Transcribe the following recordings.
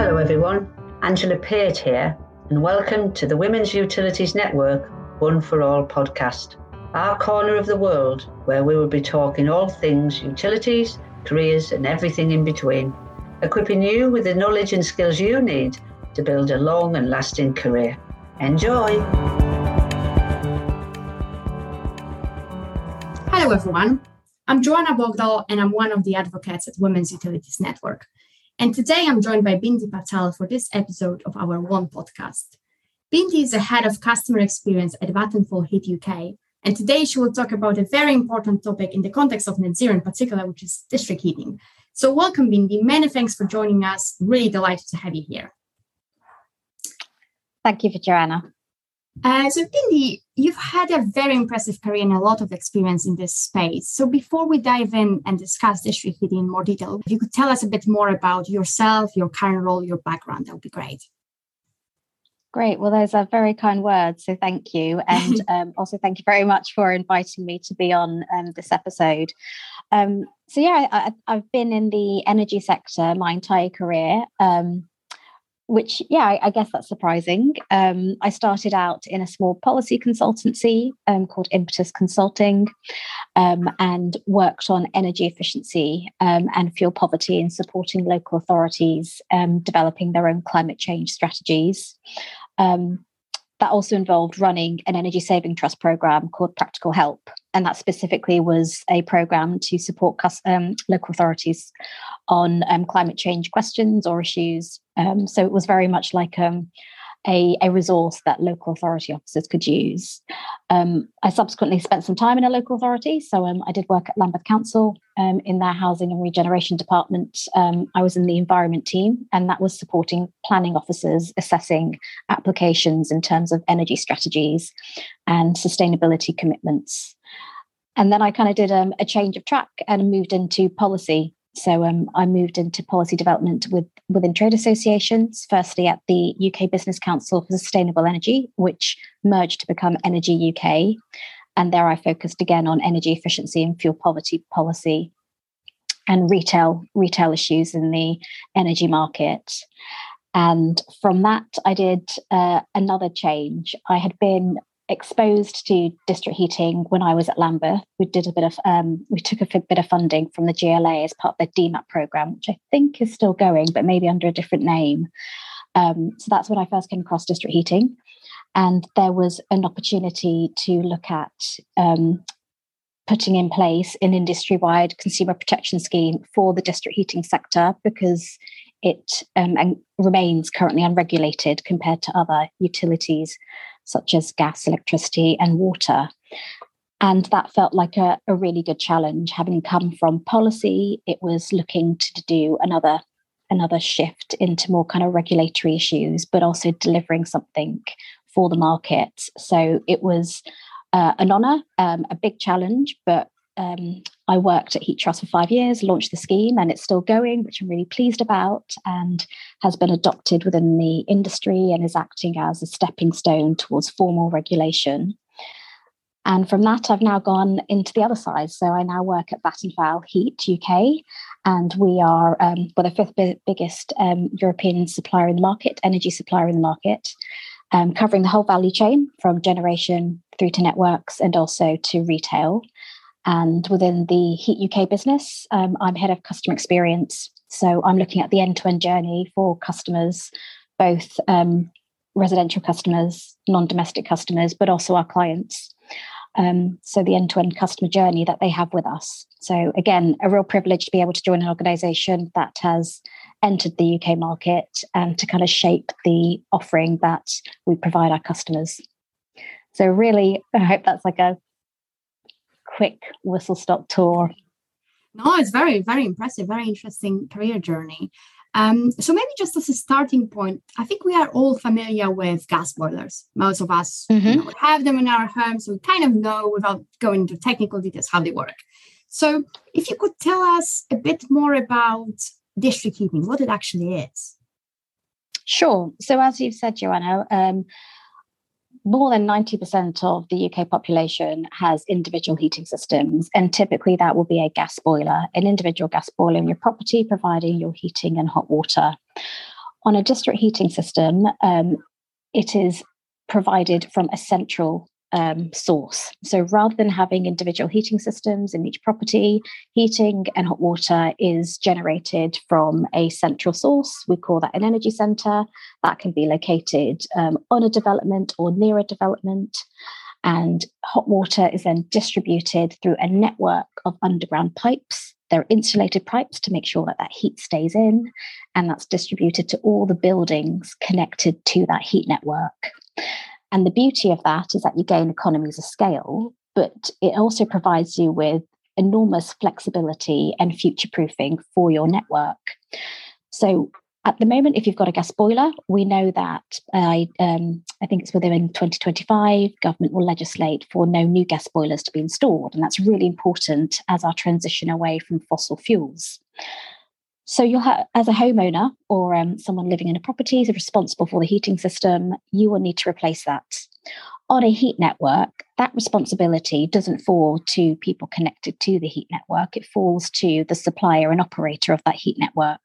Hello, everyone. Angela Peart here, and welcome to the Women's Utilities Network One for All podcast, our corner of the world where we will be talking all things utilities, careers, and everything in between, equipping you with the knowledge and skills you need to build a long and lasting career. Enjoy! Hello, everyone. I'm Joanna Bogdal, and I'm one of the advocates at Women's Utilities Network. And today I'm joined by Bindi Patel for this episode of our One podcast. Bindi is the head of customer experience at Vattenfall Heat UK. And today she will talk about a very important topic in the context of net zero in particular, which is district heating. So welcome, Bindi. Many thanks for joining us. Really delighted to have you here. Thank you for Joanna. Uh, so, Bindi, you've had a very impressive career and a lot of experience in this space. So, before we dive in and discuss district heating in more detail, if you could tell us a bit more about yourself, your current role, your background, that would be great. Great. Well, those are very kind words. So, thank you. And um, also, thank you very much for inviting me to be on um, this episode. Um, so, yeah, I, have been in the energy sector my entire career. Um, which yeah I, I, guess that's surprising. Um, i started out in a small policy consultancy um, called impetus consulting um, and worked on energy efficiency um, and fuel poverty and supporting local authorities um, developing their own climate change strategies. Um, that also involved running an energy saving trust program called practical help and that specifically was a program to support um, local authorities on um, climate change questions or issues. Um, so it was very much like um, a, a resource that local authority officers could use. Um, I subsequently spent some time in a local authority. So um, I did work at Lambeth Council in their housing and regeneration department. I was in the environment team, and that was supporting planning officers assessing applications in terms of energy strategies and sustainability commitments. And then I kind of did um, a change of track and moved into policy. So um, I moved into policy development with within trade associations. Firstly, at the UK Business Council for Sustainable Energy, which merged to become Energy UK, and there I focused again on energy efficiency and fuel poverty policy, and retail retail issues in the energy market. And from that, I did uh, another change. I had been exposed to district heating when I was at Lambeth. We did a bit of um, we took a bit of funding from the GLA as part of the DMAP program, which I think is still going, but maybe under a different name. Um, so that's when I first came across district heating, and there was an opportunity to look at um, putting in place an industry-wide consumer protection scheme for the district heating sector because it um, remains currently unregulated compared to other utilities such as gas, electricity, and water. And that felt like a, a really good challenge. Having come from policy, it was looking to do another another shift into more kind of regulatory issues, but also delivering something for the market. So it was uh, an honour, um, a big challenge, but um, I worked at Heat Trust for five years, launched the scheme, and it's still going, which I'm really pleased about, and has been adopted within the industry and is acting as a stepping stone towards formal regulation. And from that, I've now gone into the other side. So I now work at Vattenfall Heat UK, and we are um, the fifth biggest um, European supplier in the market, energy supplier in the market, um, covering the whole value chain from generation through to networks and also to retail. And within the Heat UK business, um, I'm head of customer experience. So I'm looking at the end to end journey for customers, both um, residential customers, non domestic customers, but also our clients. Um, so the end to end customer journey that they have with us. So, again, a real privilege to be able to join an organization that has entered the UK market and to kind of shape the offering that we provide our customers. So, really, I hope that's like a quick whistle stop tour. No, it's very, very impressive, very interesting career journey. Um, so maybe just as a starting point, I think we are all familiar with gas boilers. Most of us mm-hmm. you know, have them in our homes, so we kind of know without going into technical details how they work. So if you could tell us a bit more about district heating, what it actually is. Sure. So as you've said, Joanna, um, more than 90% of the UK population has individual heating systems, and typically that will be a gas boiler, an individual gas boiler in your property, providing your heating and hot water. on a district heating system, um, it is provided from a central um, source. So rather than having individual heating systems in each property, heating and hot water is generated from a central source. We call that an energy centre. That can be located um, on a development or near a development. And hot water is then distributed through a network of underground pipes. They're insulated pipes to make sure that that heat stays in, and that's distributed to all the buildings connected to that heat network. And the beauty of that is that you gain economies of scale, but it also provides you with enormous flexibility and future proofing for your network. So at the moment, if you've got a gas boiler, we know that uh, um, I think it's within 2025, government will legislate for no new gas boilers to be installed. And that's really important as our transition away from fossil fuels. So you'll have, as a homeowner or um, someone living in a property is responsible for the heating system, you will need to replace that. On a heat network, that responsibility doesn't fall to people connected to the heat network. It falls to the supplier and operator of that heat network.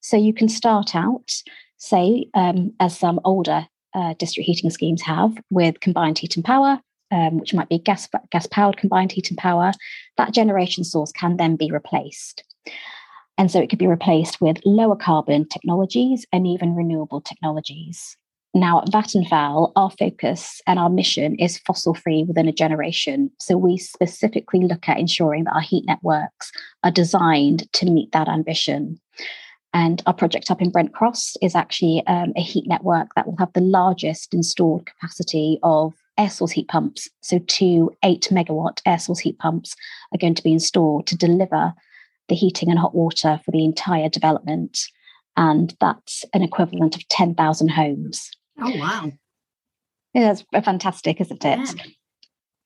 So you can start out, say, um, as some older uh, district heating schemes have, with combined heat and power, um, which might be gas gas powered combined heat and power. That generation source can then be replaced. And so it could be replaced with lower carbon technologies and even renewable technologies. Now, at Vattenfall, our focus and our mission is fossil free within a generation. So we specifically look at ensuring that our heat networks are designed to meet that ambition. And our project up in Brent Cross is actually um, a heat network that will have the largest installed capacity of air source heat pumps. So, two eight megawatt air source heat pumps are going to be installed to deliver the heating and hot water for the entire development. And that's an equivalent of 10,000 homes. Oh, wow. Yeah, that's fantastic, isn't it? Yeah.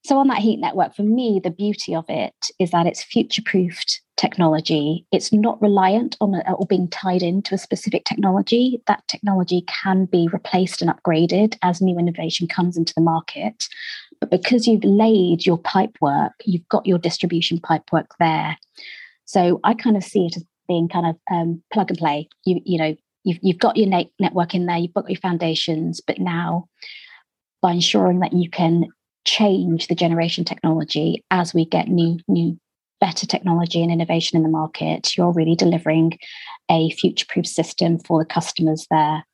So, on that heat network, for me, the beauty of it is that it's future proofed technology. It's not reliant on a, or being tied into a specific technology. That technology can be replaced and upgraded as new innovation comes into the market. But because you've laid your pipe work, you've got your distribution pipe work there. So I kind of see it as being kind of um, plug and play. You you know you've you've got your network in there, you've got your foundations, but now by ensuring that you can change the generation technology as we get new new better technology and innovation in the market, you're really delivering a future proof system for the customers there.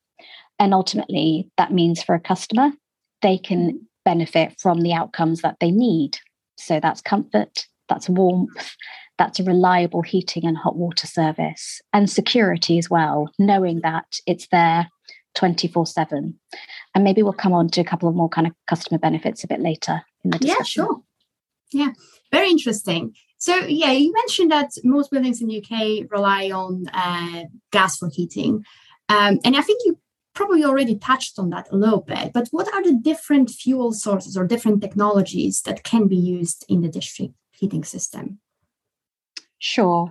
And ultimately, that means for a customer, they can benefit from the outcomes that they need. So that's comfort, that's warmth, that's a reliable heating and hot water service and security as well, knowing that it's there 24 7. And maybe we'll come on to a couple of more kind of customer benefits a bit later in the discussion. Yeah, sure. Yeah, very interesting. So, yeah, you mentioned that most buildings in the UK rely on uh, gas for heating. Um, and I think you probably already touched on that a little bit, but what are the different fuel sources or different technologies that can be used in the district heating system? Sure.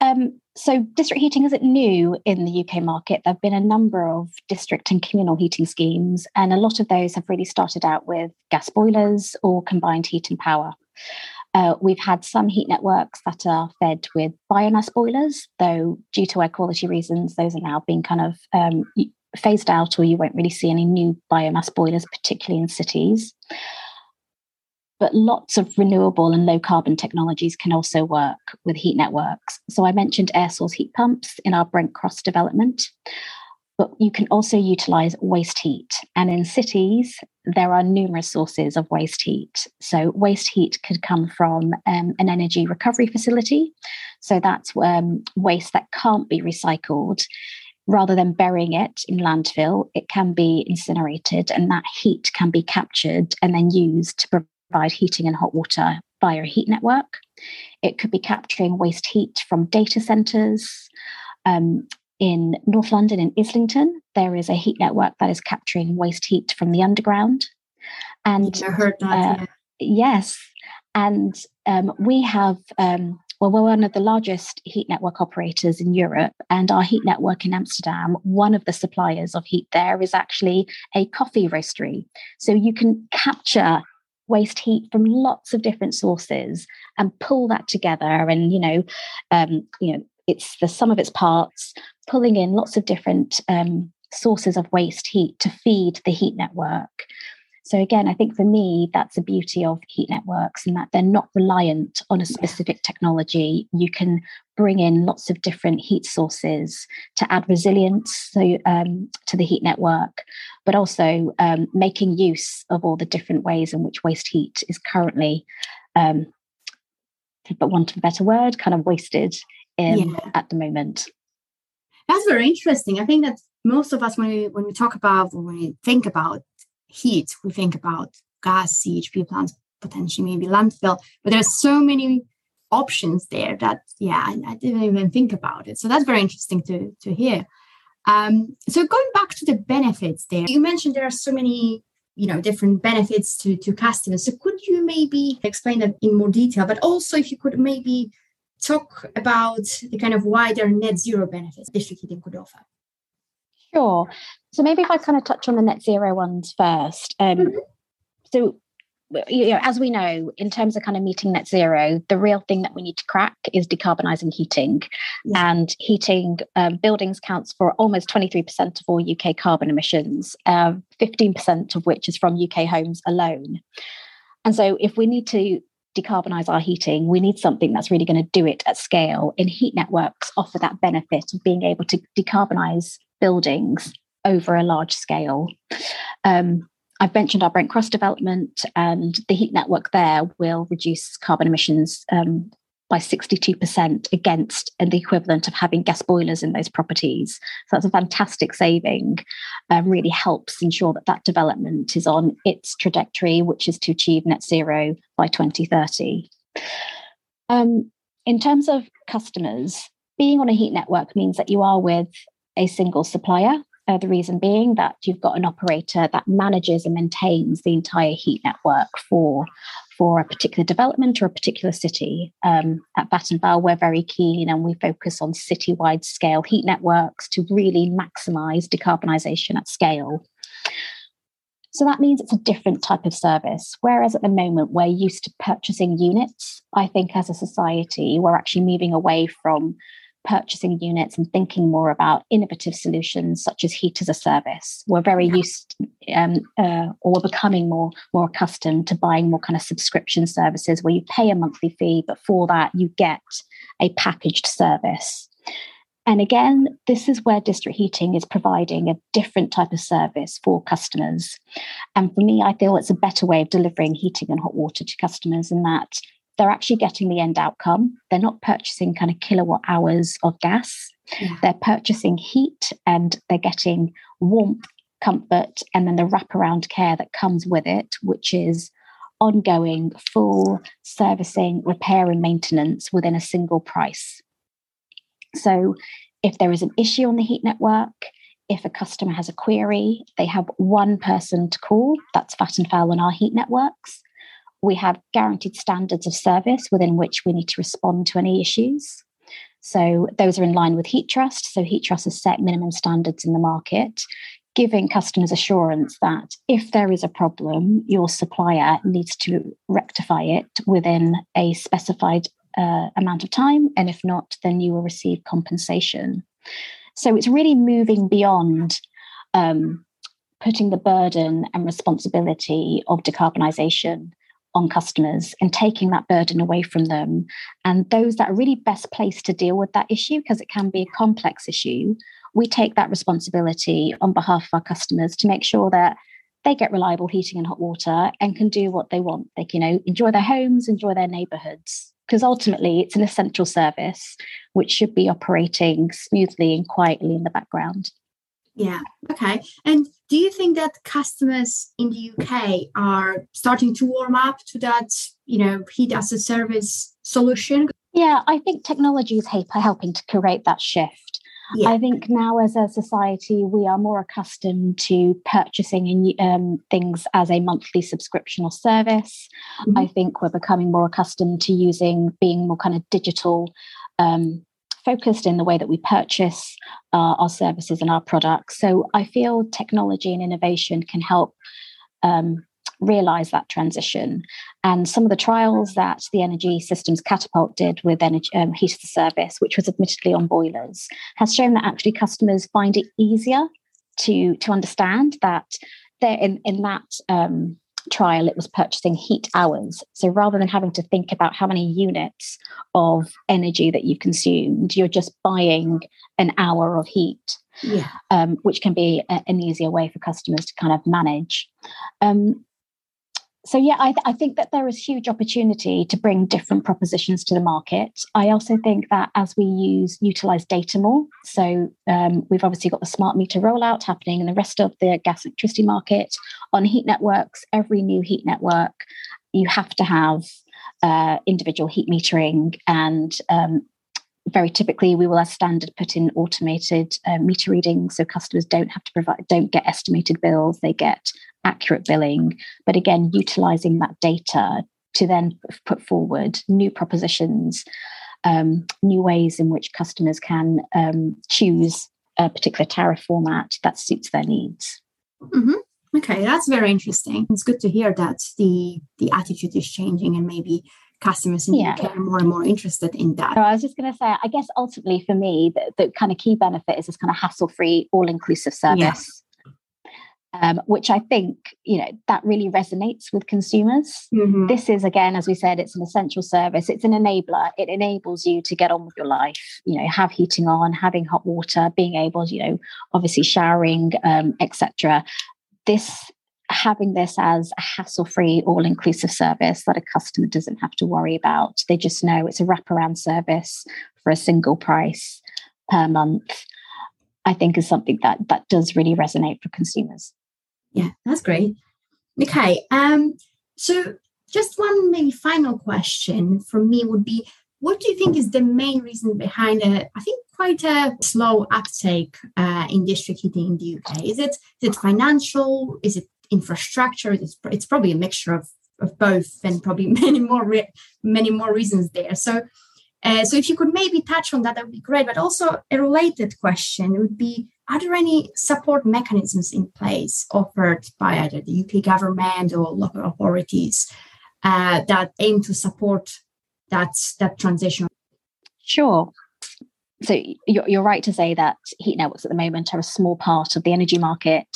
Um, so, district heating isn't new in the UK market. There have been a number of district and communal heating schemes, and a lot of those have really started out with gas boilers or combined heat and power. Uh, we've had some heat networks that are fed with biomass boilers, though, due to air quality reasons, those are now being kind of um, phased out, or you won't really see any new biomass boilers, particularly in cities but lots of renewable and low carbon technologies can also work with heat networks. So I mentioned air source heat pumps in our Brent Cross development, but you can also utilize waste heat. And in cities, there are numerous sources of waste heat. So waste heat could come from um, an energy recovery facility. So that's um, waste that can't be recycled rather than burying it in landfill, it can be incinerated and that heat can be captured and then used to provide heating and hot water via a heat network. It could be capturing waste heat from data centers. Um, in North London, in Islington, there is a heat network that is capturing waste heat from the underground. And I heard that. Uh, yeah. Yes. And um, we have, um, well, we're one of the largest heat network operators in Europe. And our heat network in Amsterdam, one of the suppliers of heat there is actually a coffee roastery. So you can capture waste heat from lots of different sources and pull that together and you know um, you know it's the sum of its parts pulling in lots of different um, sources of waste heat to feed the heat network. So again, I think for me, that's the beauty of heat networks and that they're not reliant on a specific technology. You can bring in lots of different heat sources to add resilience so, um, to the heat network, but also um, making use of all the different ways in which waste heat is currently, um, but want of a better word, kind of wasted in yeah. at the moment. That's very interesting. I think that most of us, when we when we talk about when we think about heat, we think about gas, CHP plants, potentially maybe landfill, but there's so many options there that, yeah, I, I didn't even think about it. So that's very interesting to, to hear. Um, so going back to the benefits there, you mentioned there are so many you know different benefits to to customers so could you maybe explain that in more detail but also if you could maybe talk about the kind of wider net zero benefits district heating could offer Sure. So maybe if I kind of touch on the net zero ones first. Um, mm-hmm. So, you know, as we know, in terms of kind of meeting net zero, the real thing that we need to crack is decarbonising heating. Yeah. And heating um, buildings counts for almost 23% of all UK carbon emissions, uh, 15% of which is from UK homes alone. And so, if we need to decarbonize our heating, we need something that's really going to do it at scale. And heat networks offer that benefit of being able to decarbonize buildings over a large scale. Um, I've mentioned our Brent Cross development, and the heat network there will reduce carbon emissions um, by 62% against and the equivalent of having gas boilers in those properties. So that's a fantastic saving. Um, really helps ensure that that development is on its trajectory, which is to achieve net zero by 2030. Um, in terms of customers, being on a heat network means that you are with a single supplier. Uh, the reason being that you've got an operator that manages and maintains the entire heat network for for a particular development or a particular city. Um, at Vattenfall, we're very keen and we focus on citywide scale heat networks to really maximize decarbonisation at scale. So that means it's a different type of service. Whereas at the moment, we're used to purchasing units, I think as a society, we're actually moving away from purchasing units and thinking more about innovative solutions such as heat as a service. We're very used, um, uh, or we're becoming more more accustomed to buying more kind of subscription services where you pay a monthly fee, but for that you get a packaged service. And again, this is where district heating is providing a different type of service for customers. And for me, I feel it's a better way of delivering heating and hot water to customers in that they're actually getting the end outcome. They're not purchasing kind of kilowatt hours of gas. Yeah. They're purchasing heat and they're getting warmth, comfort, and then the wraparound care that comes with it, which is ongoing, full servicing, repair, and maintenance within a single price. So, if there is an issue on the heat network, if a customer has a query, they have one person to call. That's Vattenfall on our heat networks. We have guaranteed standards of service within which we need to respond to any issues. So those are in line with Heat Trust. So Heat Trust has set minimum standards in the market, giving customers assurance that if there is a problem, your supplier needs to rectify it within a specified uh, amount of time. And if not, then you will receive compensation. So it's really moving beyond um, putting the burden and responsibility of decarbonisation on customers and taking that burden away from them. And those that are really best placed to deal with that issue, because it can be a complex issue, we take that responsibility on behalf of our customers to make sure that they get reliable heating and hot water and can do what they want. They can, you know, enjoy their homes, enjoy their neighborhoods. Because ultimately, it's an essential service which should be operating smoothly and quietly in the background. Yeah. Okay. And do you think that customers in the UK are starting to warm up to that, you know, heat as a service solution? Yeah, I think technology is helping to create that shift. Yeah. I think now, as a society, we are more accustomed to purchasing um, things as a monthly subscription or service. Mm-hmm. I think we're becoming more accustomed to using being more kind of digital um, focused in the way that we purchase uh, our services and our products. So I feel technology and innovation can help um, realize that transition. And some of the trials that the Energy Systems Catapult did with energy, um, heat of the service, which was admittedly on boilers, has shown that actually customers find it easier to to understand that they're in in that um, trial it was purchasing heat hours so rather than having to think about how many units of energy that you've consumed you're just buying an hour of heat yeah. um, which can be a, an easier way for customers to kind of manage um, so yeah I, th- I, think that there is huge opportunity to bring different propositions to the market. I also think that as we use utilize data more so um, we've obviously got the smart meter rollout happening in the rest of the gas electricity market. On heat networks every new heat network you have to have uh, individual heat metering and um, very typically we will as standard put in automated uh, meter readings so customers don't have to provide don't get estimated bills they get accurate billing, but again, utilizing that data to then put forward new propositions, um, new ways in which customers can um, choose a particular tariff format that suits their needs. Mm-hmm. Okay, that's very interesting. It's good to hear that the the attitude is changing and maybe customers in yeah. the UK are more and more interested in that. So I was just going to say, I guess ultimately for me, the, the kind of key benefit is this kind of hassle free, all inclusive service. Yes um, which I think you know that really resonates with consumers. Mm-hmm. This is again, as we said, it's an essential service. It's an enabler. It enables you to get on with your life. You know, have heating on, having hot water, being able, you know, obviously showering, um, etc. This having this as a hassle-free, all-inclusive service that a customer doesn't have to worry about. They just know it's a wraparound service for a single price per month. I think is something that that does really resonate for consumers. Yeah, that's great. Okay. Um, so just one maybe final question from me would be what do you think is the main reason behind a, I think quite a slow uptake uh, in district heating in the UK? Is it is it financial? Is it infrastructure? It's, it's probably a mixture of, of both, and probably many more re- many more reasons there. So, uh, so if you could maybe touch on that, that would be great. But also a related question would be: are there any support mechanisms in place offered by either the UK government or local authorities uh, that aim to support that, that transition? Sure. So you're, you're right to say that heat networks at the moment are a small part of the energy market.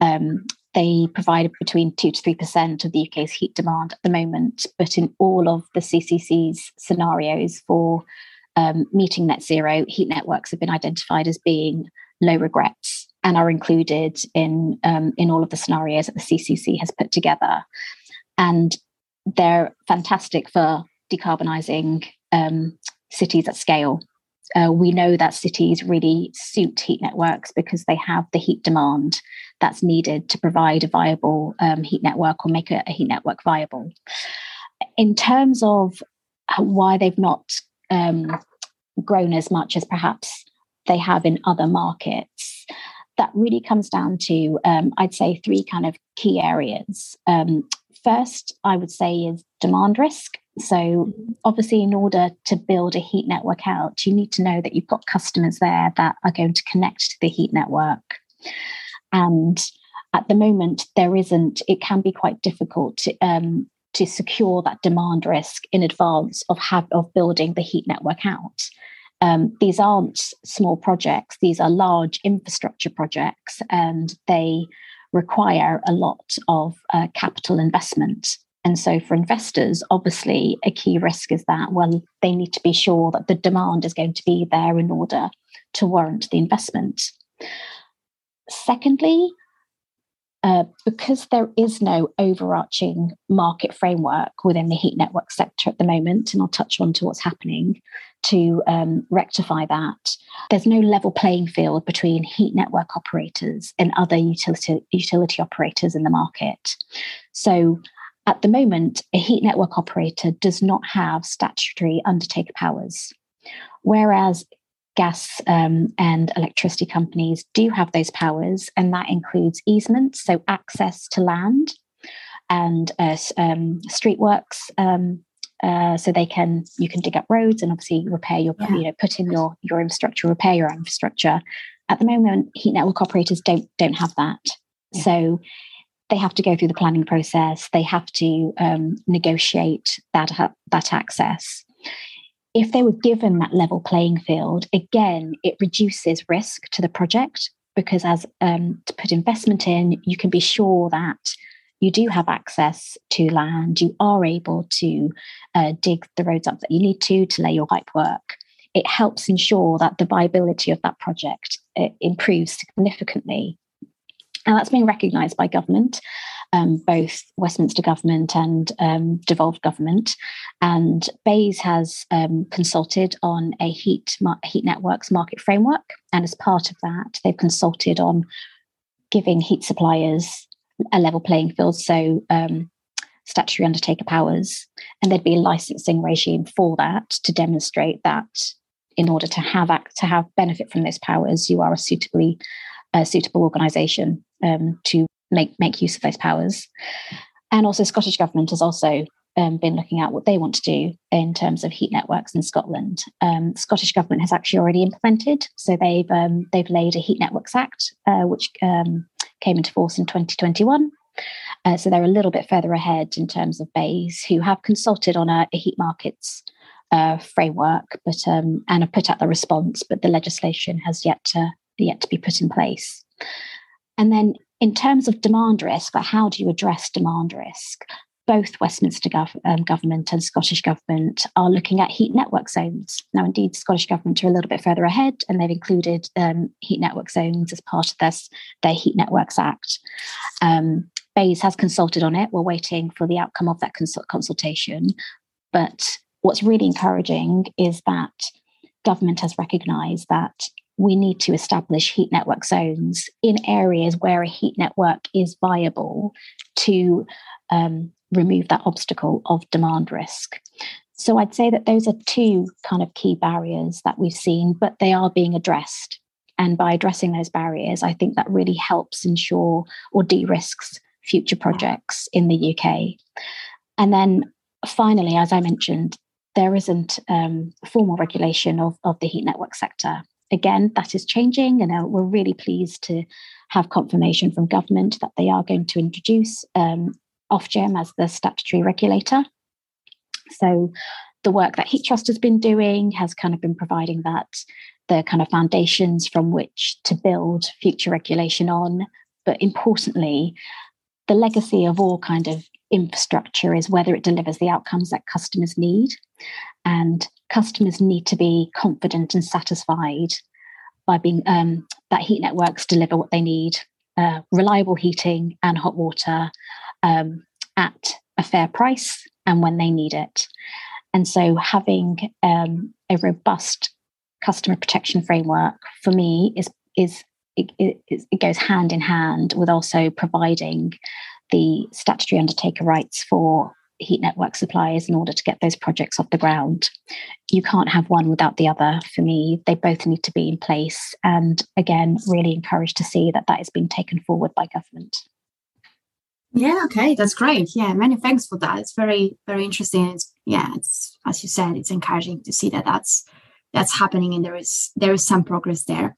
Um, they provide between 2 to 3% of the UK's heat demand at the moment, but in all of the CCC's scenarios for um, meeting net zero, heat networks have been identified as being low regrets and are included in um, in all of the scenarios that the CCC has put together, and they're fantastic for decarbonising um, cities at scale. Uh, we know that cities really suit heat networks because they have the heat demand that's needed to provide a viable um, heat network or make a, a, heat network viable. In terms of why they've not um, grown as much as perhaps they have in other markets. That really comes down to, um, I'd say, three kind of key areas. Um, first, I would say, is demand risk. So, obviously, in order to build a heat network out, you need to know that you've got customers there that are going to connect to the heat network. And at the moment, there isn't, it can be quite difficult to, um, to secure that demand risk in advance of, have, of building the heat network out. Um, these aren't small projects, these are large infrastructure projects, and they require a lot of uh, capital investment. And so, for investors, obviously, a key risk is that, well, they need to be sure that the demand is going to be there in order to warrant the investment. Secondly, uh, because there is no overarching market framework within the heat network sector at the moment, and I'll touch on to what's happening to um, rectify that. There's no level playing field between heat network operators and other utility, utility operators in the market. So at the moment, a heat network operator does not have statutory undertaker powers. Whereas gas um, and electricity companies do have those powers, and that includes easements, so access to land, and uh, um, street works. Um, uh, so they can you can dig up roads and obviously repair your yeah. you know put in your your infrastructure repair your infrastructure at the moment heat network operators don't don't have that yeah. so they have to go through the planning process. They have to um, negotiate that that access. If they were given that level playing field, again, it reduces risk to the project because as um, to put investment in, you can be sure that you do have access to land. You are able to uh, dig the roads up that you need to to lay your pipe work. It helps ensure that the viability of that project uh, improves significantly and that's being recognised by government, um, both Westminster government and um, devolved government. And BEIS has um, consulted on a heat heat networks market framework, and as part of that, they've consulted on giving heat suppliers a level playing field. So um, statutory undertaker powers, and there'd be a licensing regime for that to demonstrate that in order to have act, to have benefit from those powers, you are a suitably a suitable organisation um, to make make use of those powers. And also, Scottish government has also um, been looking at what they want to do in terms of heat networks in Scotland. Um, Scottish government has actually already implemented, so they've um, they've laid a Heat Networks Act, uh, which um, came into force in 2021. Uh, so they're a little bit further ahead in terms of BEIS, who have consulted on a, a heat markets uh, framework, but um, and have put out the response, but the legislation has yet to yet to be put in place. And then in terms of demand risk, like how do you address demand risk? Both Westminster gov- um, government and Scottish government are looking at heat network zones. Now, indeed, Scottish government are a little bit further ahead, and they've included um, heat network zones as part of this, their Heat Networks Act. Um, BEIS has consulted on it. We're waiting for the outcome of that consult- consultation. But what's really encouraging is that government has recognised that we need to establish heat network zones in areas where a heat network is viable to um, remove that obstacle of demand risk. So I'd say that those are two kind of key barriers that we've seen, but they are being addressed. And by addressing those barriers, I think that really helps ensure or de risks future projects in the UK. And then finally, as I mentioned, there isn't um, formal regulation of, of the heat network sector again, that is changing, and uh, we're really pleased to have confirmation from government that they are going to introduce um, Ofgem as the statutory regulator. So, the work that Heat Trust has been doing has kind of been providing that the kind of foundations from which to build future regulation on. But importantly, the legacy of all kind of infrastructure is whether it delivers the outcomes that customers need. And customers need to be confident and satisfied by being um, that heat networks deliver what they need uh, reliable heating and hot water um, at a fair price and when they need it. And so having um, a robust customer protection framework for me is is it, it, it, goes hand in hand with also providing the statutory undertaker rights for heat network suppliers in order to get those projects off the ground. You can't have one without the other. For me, they both need to be in place. And again, really encouraged to see that that is being taken forward by government. Yeah, okay, that's great. Yeah, many thanks for that. It's very, very interesting. It's yeah, it's as you said, it's encouraging to see that that's that's happening and there is there is some progress there.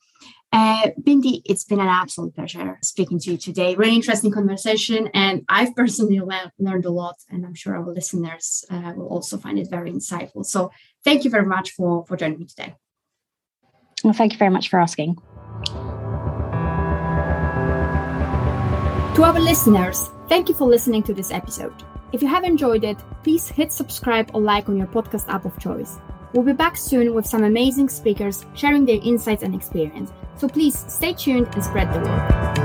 Uh, Bindi, it's been an absolute pleasure speaking to you today. Really interesting conversation, and I've personally le- learned a lot, and I'm sure our listeners uh, will also find it very insightful. So, thank you very much for for joining me today. Well, thank you very much for asking. To our listeners, thank you for listening to this episode. If you have enjoyed it, please hit subscribe or like on your podcast app of choice. We'll be back soon with some amazing speakers sharing their insights and experience. So please stay tuned and spread the word.